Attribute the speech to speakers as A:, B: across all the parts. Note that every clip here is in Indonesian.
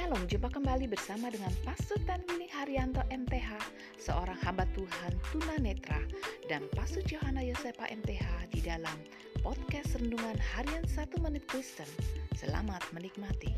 A: Shalom, jumpa kembali bersama dengan Pastor Tanwini Haryanto MTH, seorang hamba Tuhan tunanetra, dan Pastor Johanna Yosepa MTH di dalam podcast Rendungan Harian 1 Menit Kristen. Selamat menikmati.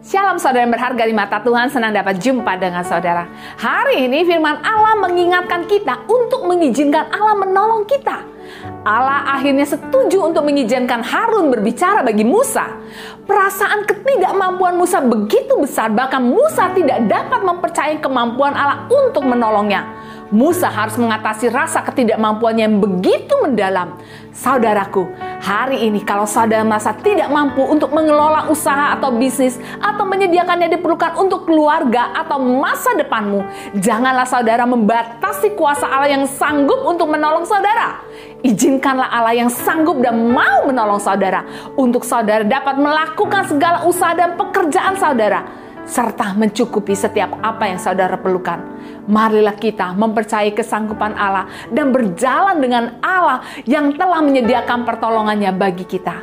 B: Shalom saudara yang berharga di mata Tuhan, senang dapat jumpa dengan saudara. Hari ini firman Allah mengingatkan kita untuk mengizinkan Allah menolong kita. Allah akhirnya setuju untuk mengizinkan Harun berbicara bagi Musa. Perasaan ketidakmampuan Musa begitu besar, bahkan Musa tidak dapat mempercayai kemampuan Allah untuk menolongnya. Musa harus mengatasi rasa ketidakmampuannya yang begitu mendalam. Saudaraku, hari ini kalau saudara merasa tidak mampu untuk mengelola usaha atau bisnis atau menyediakan yang diperlukan untuk keluarga atau masa depanmu, janganlah saudara membatasi kuasa Allah yang sanggup untuk menolong saudara. Izinkanlah Allah yang sanggup dan mau menolong saudara untuk saudara dapat melakukan segala usaha dan pekerjaan saudara serta mencukupi setiap apa yang saudara perlukan. Marilah kita mempercayai kesanggupan Allah dan berjalan dengan Allah yang telah menyediakan pertolongannya bagi kita.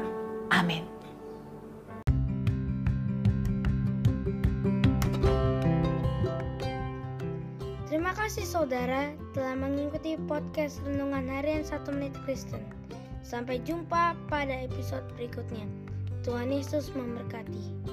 B: Amin.
C: Terima kasih saudara telah mengikuti podcast Renungan Harian 1 Menit Kristen. Sampai jumpa pada episode berikutnya. Tuhan Yesus memberkati.